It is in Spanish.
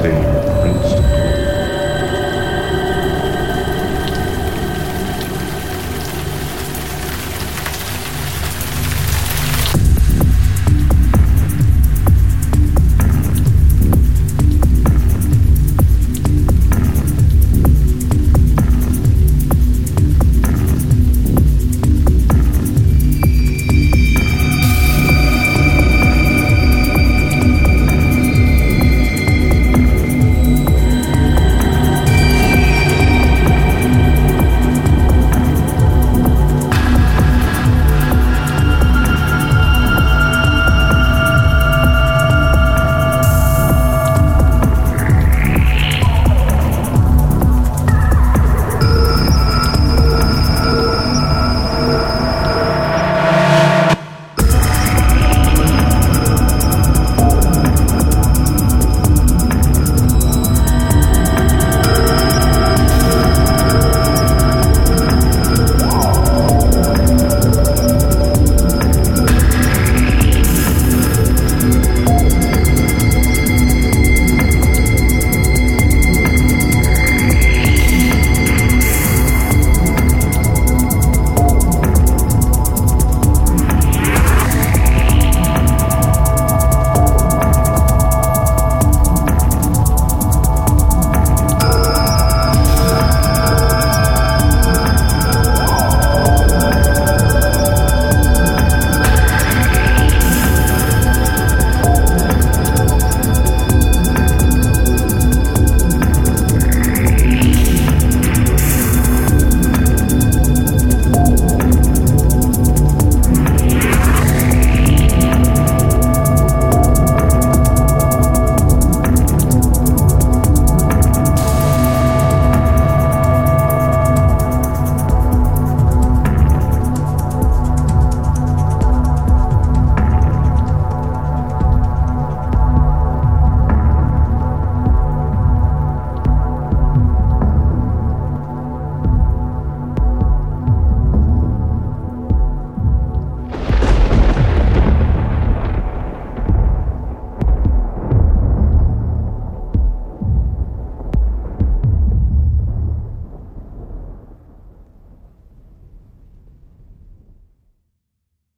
Descend